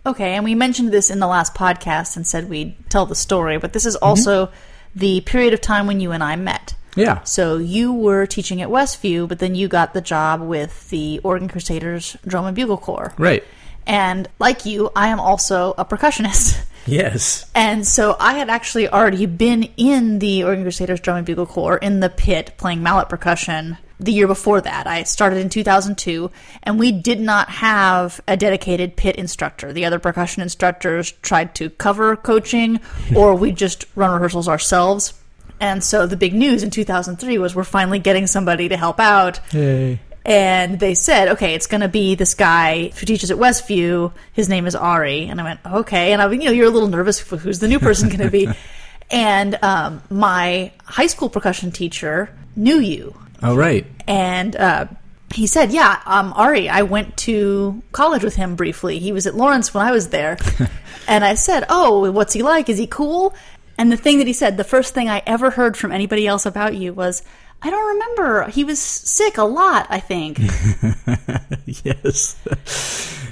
Okay, and we mentioned this in the last podcast and said we'd tell the story, but this is mm-hmm. also the period of time when you and I met. Yeah. So you were teaching at Westview, but then you got the job with the Oregon Crusaders Drum and Bugle Corps. Right. And like you, I am also a percussionist. Yes. And so I had actually already been in the Oregon Crusaders Drum and Bugle Corps in the pit playing mallet percussion the year before that. I started in 2002, and we did not have a dedicated pit instructor. The other percussion instructors tried to cover coaching, or we just run rehearsals ourselves. And so the big news in 2003 was we're finally getting somebody to help out. Yay. And they said, okay, it's going to be this guy who teaches at Westview. His name is Ari. And I went, okay. And I, you know, you're a little nervous. Who's the new person going to be? and um, my high school percussion teacher knew you. All right. And uh, he said, yeah, um, Ari, I went to college with him briefly. He was at Lawrence when I was there. and I said, oh, what's he like? Is he cool? And the thing that he said, the first thing I ever heard from anybody else about you was, I don't remember. He was sick a lot, I think. yes.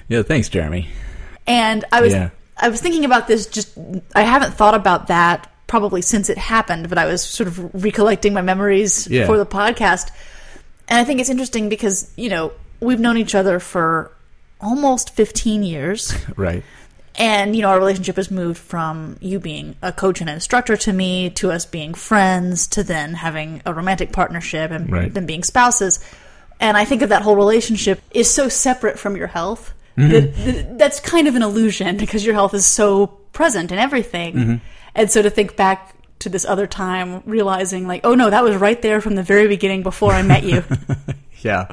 yeah. Thanks, Jeremy. And I was Yeah. I was thinking about this just I haven't thought about that probably since it happened, but I was sort of recollecting my memories Yeah. for the podcast. And I think it's interesting because, you know, we've known each other for almost 15 years. Right. And, you know, our relationship has moved from you being a coach and instructor to me to us being friends to then having a romantic partnership and Right. then being spouses. And I think of that whole relationship is so separate from your health Mm-hmm. that, that that's kind of an illusion because your health is so present in everything. Mm-hmm. And so to think back to this other time, realizing like, oh no, that was right there from the very beginning before I met you. Yeah.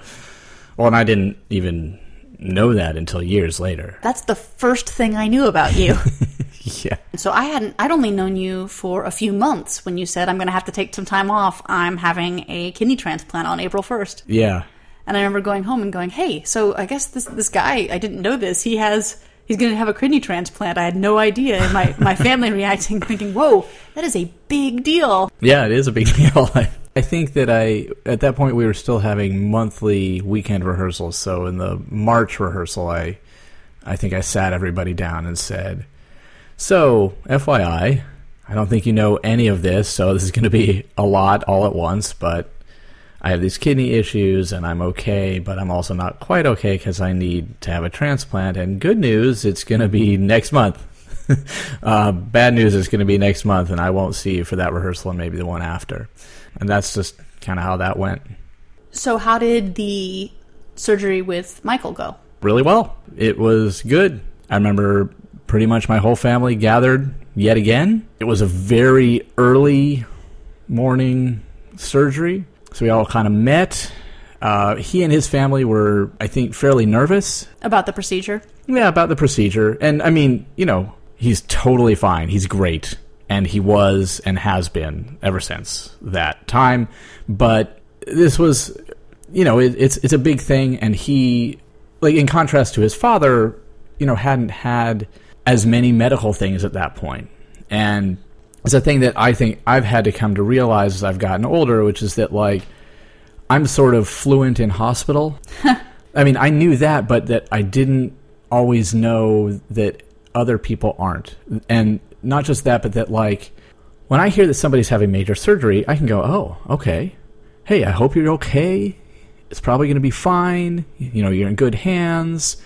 Well, and I didn't even know that until years later. that's the first thing I knew about you. Yeah. So I hadn't I'd only known you for a few months when you said I'm going to have to take some time off. I'm having a kidney transplant on April 1st. Yeah. And I remember going home and going, "Hey, so I guess this this guy, I didn't know this. He has he's going to have a kidney transplant. I had no idea." And my my family reacting thinking, "Whoa, that is a big deal." Yeah, it is a big deal. I, I think that I, at that point, we were still having monthly weekend rehearsals. So in the March rehearsal, I, I think I sat everybody down and said, "So, FYI, I don't think you know any of this. So this is going to be a lot all at once, but." I have these kidney issues and I'm okay, but I'm also not quite okay because I need to have a transplant. And good news, it's going to be next month. uh, bad news is going to be next month, and I won't see you for that rehearsal and maybe the one after. And that's just kind of how that went. So how did the surgery with Michael go? Really well. It was good. I remember pretty much my whole family gathered yet again. It was a very early morning surgery, so we all kind of met. Uh, he and his family were, I think, fairly nervous About the procedure? Yeah, about the procedure. And I mean, you know, he's totally fine. He's great. And he was and has been ever since that time. But this was, you know, it, it's it's a big thing. And he, like, in contrast to his father, you know, hadn't had as many medical things at that point. And it's a thing that I think I've had to come to realize as I've gotten older, which is that, like, I'm sort of fluent in hospital. I mean, I knew that, but that I didn't always know that other people aren't. And not just that, but that, like, when I hear that somebody's having major surgery, I can go, oh, okay. Hey, I hope you're okay. It's probably going to be fine. You know, you're in good hands.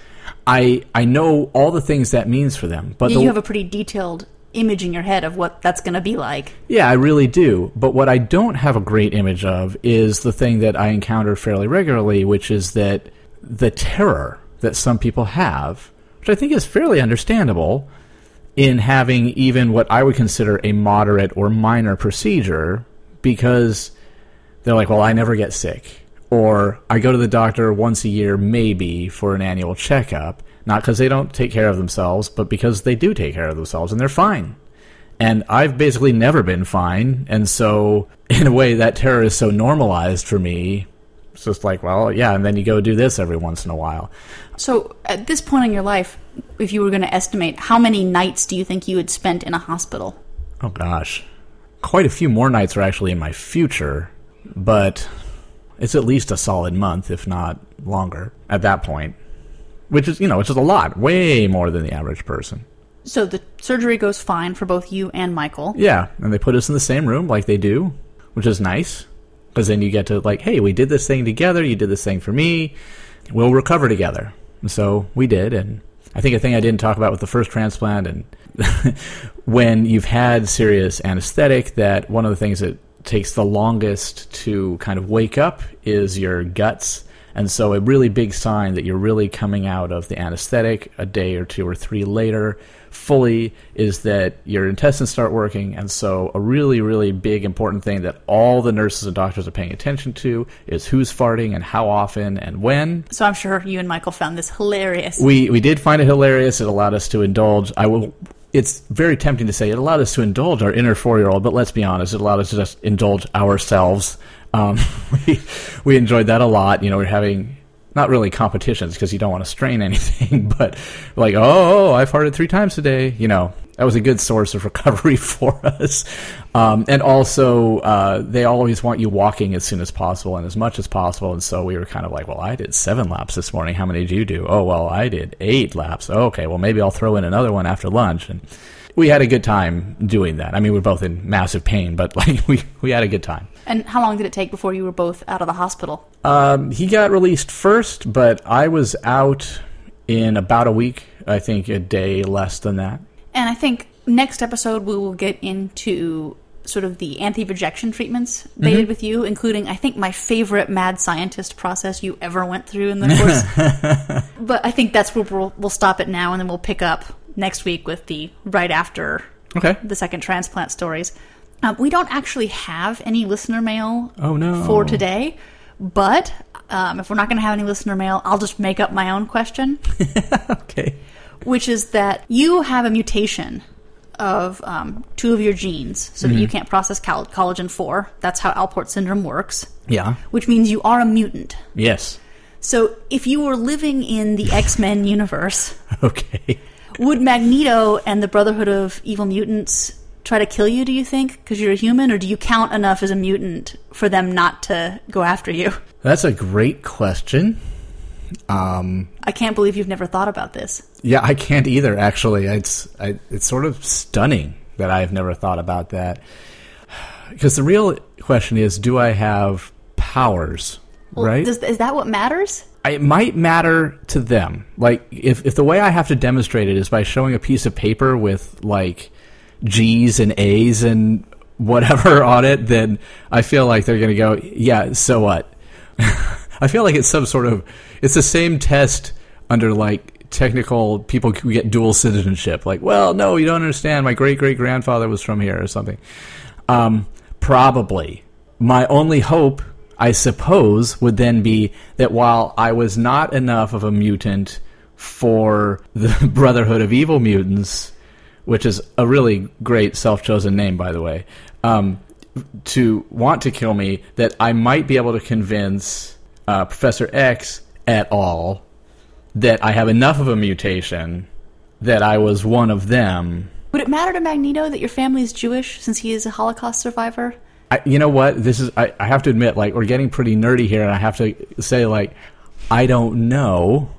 I I know all the things that means for them, but You the, have a pretty detailed image in your head of what that's going to be like. Yeah, I really do. But what I don't have a great image of is the thing that I encounter fairly regularly, which is that the terror that some people have, which I think is fairly understandable, in having even what I would consider a moderate or minor procedure because they're like, well, I never get sick. Or I go to the doctor once a year, maybe, for an annual checkup. Not because they don't take care of themselves, but because they do take care of themselves and they're fine. And I've basically never been fine. And so, in a way, that terror is so normalized for me. It's just like, well, yeah, and then you go do this every once in a while. So, at this point in your life, if you were going to estimate, how many nights do you think you had spent in a hospital? Oh, gosh. Quite a few more nights are actually in my future, but it's at least a solid month, if not longer, at that point. Which is, you know, which is a lot, way more than the average person. So the surgery goes fine for both you and Michael. Yeah, and they put us in the same room like they do, which is nice because then you get to like, hey, we did this thing together. You did this thing for me. We'll recover together. And so we did, and I think a thing I didn't talk about with the first transplant and when you've had serious anesthetic, that one of the things that takes the longest to kind of wake up is your guts. And so, a really big sign that you're really coming out of the anesthetic a day or two or three later fully is that your intestines start working. And so, a really, really big important thing that all the nurses and doctors are paying attention to is who's farting and how often and when. So, I'm sure you and Michael found this hilarious. We, we did find it hilarious. It allowed us to indulge. I will it's very tempting to say it allowed us to indulge our inner four year old, but let's be honest, it allowed us to just indulge ourselves. Um, we we enjoyed that a lot. You know, we're having not really competitions because you don't want to strain anything, but like, oh, I've farted three times today. You know, that was a good source of recovery for us. Um, and also, uh, they always want you walking as soon as possible and as much as possible. And so we were kind of like, well, I did seven laps this morning. How many did you do? Oh, well, I did eight laps. Oh, okay, well, maybe I'll throw in another one after lunch. And we had a good time doing that. I mean, we are both in massive pain, but like we, we had a good time. And how long did it take before you were both out of the hospital? Um, he got released first, but I was out in about a week. I think a day less than that. And I think next episode we will get into sort of the anti-rejection treatments they mm-hmm. did with you, including I think my favorite mad scientist process you ever went through in the course. but I think that's where we'll, we'll stop it now, and then we'll pick up next week with the right after okay. the second transplant stories. Um, we don't actually have any listener mail. Oh no. For today, but um, if we're not going to have any listener mail, I'll just make up my own question. okay which is that you have a mutation of um, two of your genes so mm-hmm. that you can't process collagen 4. That's how Alport syndrome works. Yeah. Which means you are a mutant. Yes. So if you were living in the X Men universe, okay, would Magneto and the Brotherhood of Evil Mutants try to kill you? Do you think because you're a human, or do you count enough as a mutant for them not to go after you? That's a great question. Um, I can't believe you've never thought about this. Yeah, I can't either. Actually, it's I, it's sort of stunning that I've never thought about that. Because the real question is, do I have powers? Well, right? Does, is that what matters? It might matter to them. Like if if the way I have to demonstrate it is by showing a piece of paper with like G's and A's and whatever on it, then I feel like they're going to go, yeah. So what? I feel like it's some sort of it's the same test under like technical people who get dual citizenship. Like, well, no, you don't understand. My great great grandfather was from here or something. Um, probably. My only hope, I suppose, would then be that while I was not enough of a mutant for the Brotherhood of Evil Mutants, which is a really great self chosen name, by the way, um, to want to kill me, that I might be able to convince uh, Professor X at all that I have enough of a mutation that I was one of them. Would it matter to Magneto that your family is Jewish since he is a Holocaust survivor? I, you know what? This is I, I have to admit, like we're getting pretty nerdy here, and I have to say, like, I don't know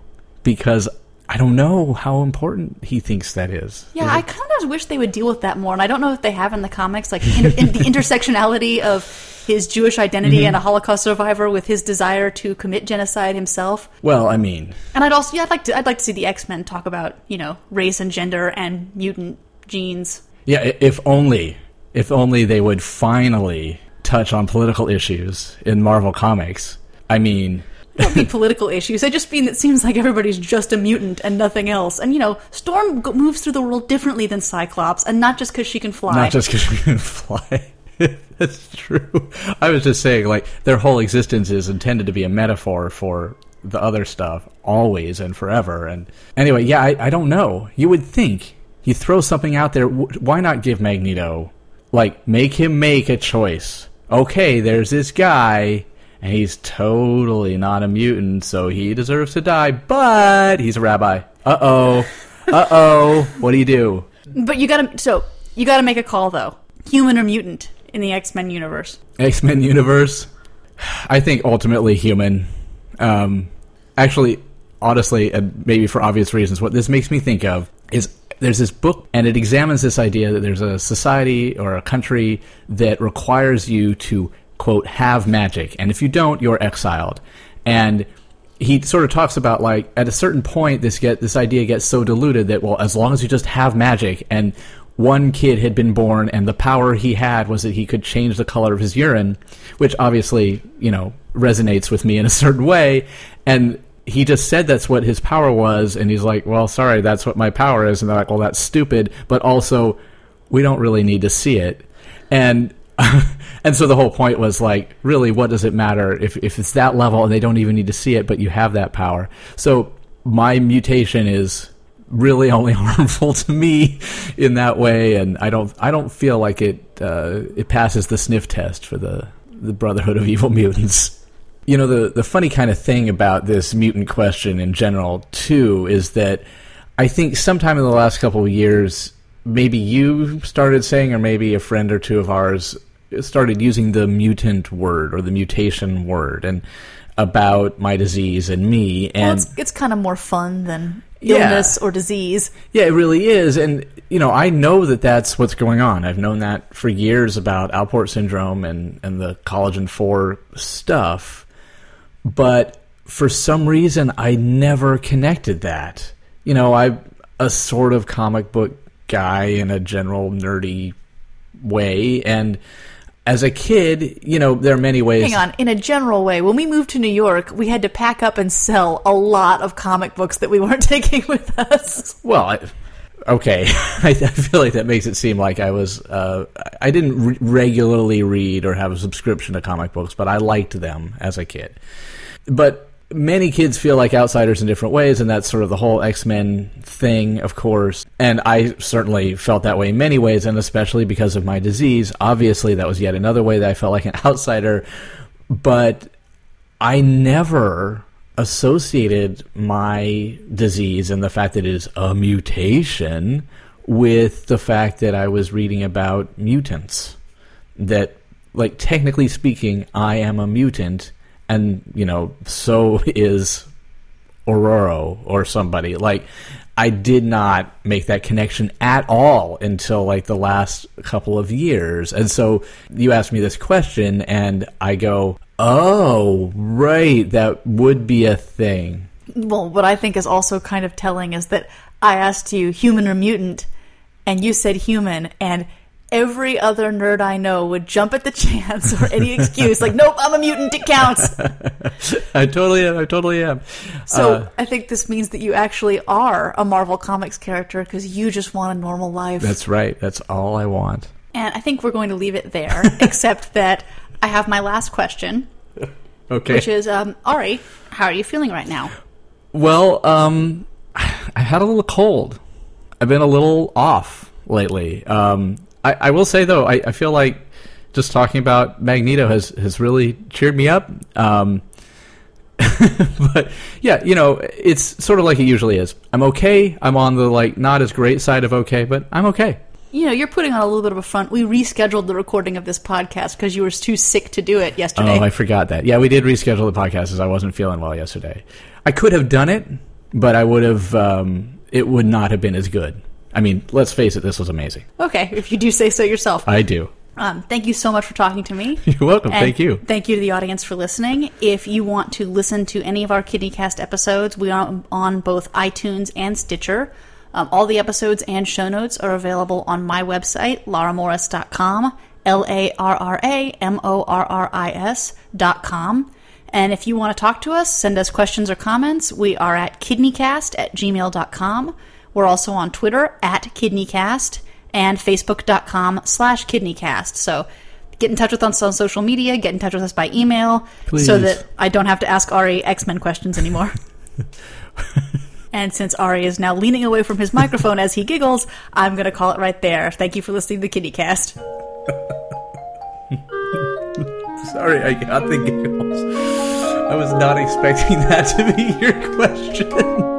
because I don't know how important he thinks that is. Yeah, I kind of wish they would deal with that more, and I don't know if they have in the comics, like inter- in the intersectionality of his Jewish identity mm-hmm. and a Holocaust survivor with his desire to commit genocide himself. Well, I mean, and I'd also yeah, I'd like to I'd like to see the X Men talk about you know race and gender and mutant genes. Yeah, if only if only they would finally touch on political issues in Marvel Comics. I mean, don't mean political issues. I just mean it seems like everybody's just a mutant and nothing else. And you know, Storm go- moves through the world differently than Cyclops, and not just because she can fly. Not just because she can fly. That's true. I was just saying, like, their whole existence is intended to be a metaphor for the other stuff, always and forever. And anyway, yeah, I, I don't know. You would think you throw something out there. wh- Why not give Magneto, like, make him make a choice? Okay, there's this guy, and he's totally not a mutant, so he deserves to die, but he's a rabbi. Uh oh. Uh oh. What do you do? But you gotta so you gotta make a call though. Human or mutant in the X Men universe. X Men universe. I think ultimately human. Um, actually, honestly, and maybe for obvious reasons, what this makes me think of is there's this book, and it examines this idea that there's a society or a country that requires you to quote have magic, and if you don't, you're exiled. And he sort of talks about like at a certain point this get this idea gets so diluted that well as long as you just have magic and one kid had been born and the power he had was that he could change the color of his urine which obviously you know resonates with me in a certain way and he just said that's what his power was and he's like well sorry that's what my power is and they're like well that's stupid but also we don't really need to see it. And and so the whole point was like really what does it matter if if it's that level and they don't even need to see it but you have that power? So my mutation is really only harmful to me in that way and i don't i don't feel like it uh, it passes the sniff test for the the brotherhood of evil mutants you know the the funny kind of thing about this mutant question in general too is that I think sometime in the last couple of years, maybe you started saying, or maybe a friend or two of ours started using the mutant word or the mutation word, and about my disease and me. Well, And it's, it's kind of more fun than Yeah. illness or disease. yeah, it really is. And, you know, I know that that's what's going on. I've known that for years about Alport syndrome and, and the collagen 4 stuff. But for some reason, I never connected that. You know, I'm a sort of comic book guy in a general nerdy way. And as a kid, you know, there are many ways. Hang on, in a general way, when we moved to New York, we had to pack up and sell a lot of comic books that we weren't taking with us. Well, I, okay, I, feel like that makes it seem like I was. Uh, I didn't re- regularly read or have a subscription to comic books, but I liked them as a kid. But many kids feel like outsiders in different ways, and that's sort of the whole X Men thing, of course. And I certainly felt that way in many ways, and especially because of my disease. Obviously, that was yet another way that I felt like an outsider. But I never associated my disease and the fact that it is a mutation with the fact that I was reading about mutants. That, like, technically speaking, I am a mutant, and, you know, so is Aurora or somebody. Like, I did not make that connection at all until like the last couple of years. And so you asked me this question, and I go, oh, right, that would be a thing. Well, what I think is also kind of telling is that I asked you human or mutant, and you said human, and every other nerd I know would jump at the chance or any excuse, like, nope, I'm a mutant, it counts. I totally am. I totally am. So Uh, I think this means that you actually are a Marvel Comics character because you just want a normal life. that's right. That's all I want. and I think we're going to leave it there, except that I have my last question, Okay. which is, um, Ari, how are you feeling right now? Well, um, I had a little cold. I've been a little off lately. Um, I, I will say though, I, I feel like just talking about Magneto has has really cheered me up. Um, but yeah, you know, it's sort of like it usually is. I'm okay. I'm on the like not as great side of okay, but I'm okay. You know, you're putting on a little bit of a front. We rescheduled the recording of this podcast because you were too sick to do it yesterday. Oh, I forgot that. Yeah, we did reschedule the podcast as I wasn't feeling well yesterday. I could have done it, but I would have. Um, it would not have been as good. I mean, let's face it, this was amazing. okay, if you do say so yourself. I do. Um, thank you so much for talking to me. You're welcome. And Thank you. Thank you to the audience for listening. If you want to listen to any of our KidneyCast episodes, we are on both iTunes and Stitcher. Um, all the episodes and show notes are available on my website, larramorris.com, L A R R A M O R R I S dot com. And if you want to talk to us, send us questions or comments. We are at kidneycast at gmail.com. We're also on Twitter at kidneycast and facebook.com slash kidneycast. So get in touch with us on social media, get in touch with us by email Please. so that I don't have to ask Ari X Men questions anymore. and since Ari is now leaning away from his microphone as he giggles, I'm going to call it right there. Thank you for listening to KidneyCast. Sorry, I got the giggles. I was not expecting that to be your question.